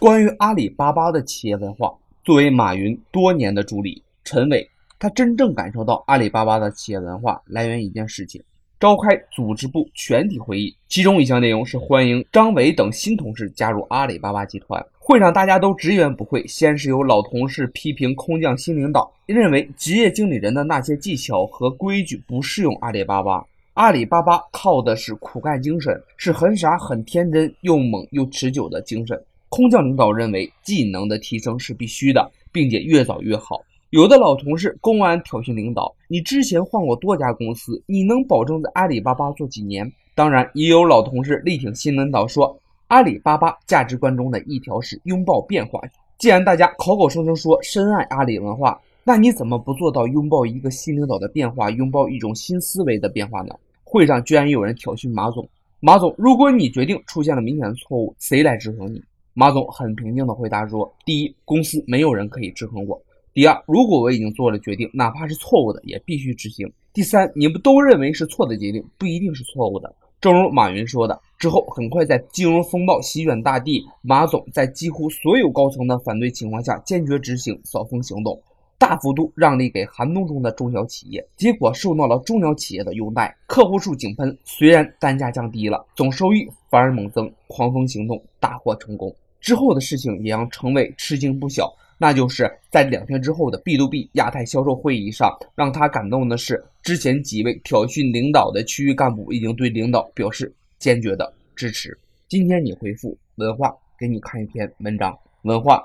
关于阿里巴巴的企业文化，作为马云多年的助理陈伟，他真正感受到阿里巴巴的企业文化来源一件事情：召开组织部全体会议，其中一项内容是欢迎张伟等新同事加入阿里巴巴集团。会上大家都直言不讳，先是有老同事批评空降新领导，认为职业经理人的那些技巧和规矩不适用阿里巴巴。阿里巴巴靠的是苦干精神，是很傻、很天真又猛又持久的精神。空降领导认为技能的提升是必须的，并且越早越好。有的老同事公然挑衅领导：“你之前换过多家公司，你能保证在阿里巴巴做几年？”当然，也有老同事力挺新领导说：“阿里巴巴价值观中的一条是拥抱变化。既然大家口口声声说深爱阿里文化，那你怎么不做到拥抱一个新领导的变化，拥抱一种新思维的变化呢？”会上居然有人挑衅马总：“马总，如果你决定出现了明显的错误，谁来制衡你？”马总很平静的回答说：“第一，公司没有人可以制衡我；第二，如果我已经做了决定，哪怕是错误的，也必须执行；第三，你们都认为是错的决定，不一定是错误的。正如马云说的，之后很快在金融风暴席卷大地，马总在几乎所有高层的反对情况下，坚决执行扫风行动。”大幅度让利给寒冬中的中小企业，结果受到了中小企业的拥戴，客户数井喷。虽然单价降低了，总收益反而猛增。狂风行动大获成功之后的事情也让程伟吃惊不小，那就是在两天之后的 B to B 亚太销售会议上，让他感动的是，之前几位挑衅领导的区域干部已经对领导表示坚决的支持。今天你回复文化，给你看一篇文章，文化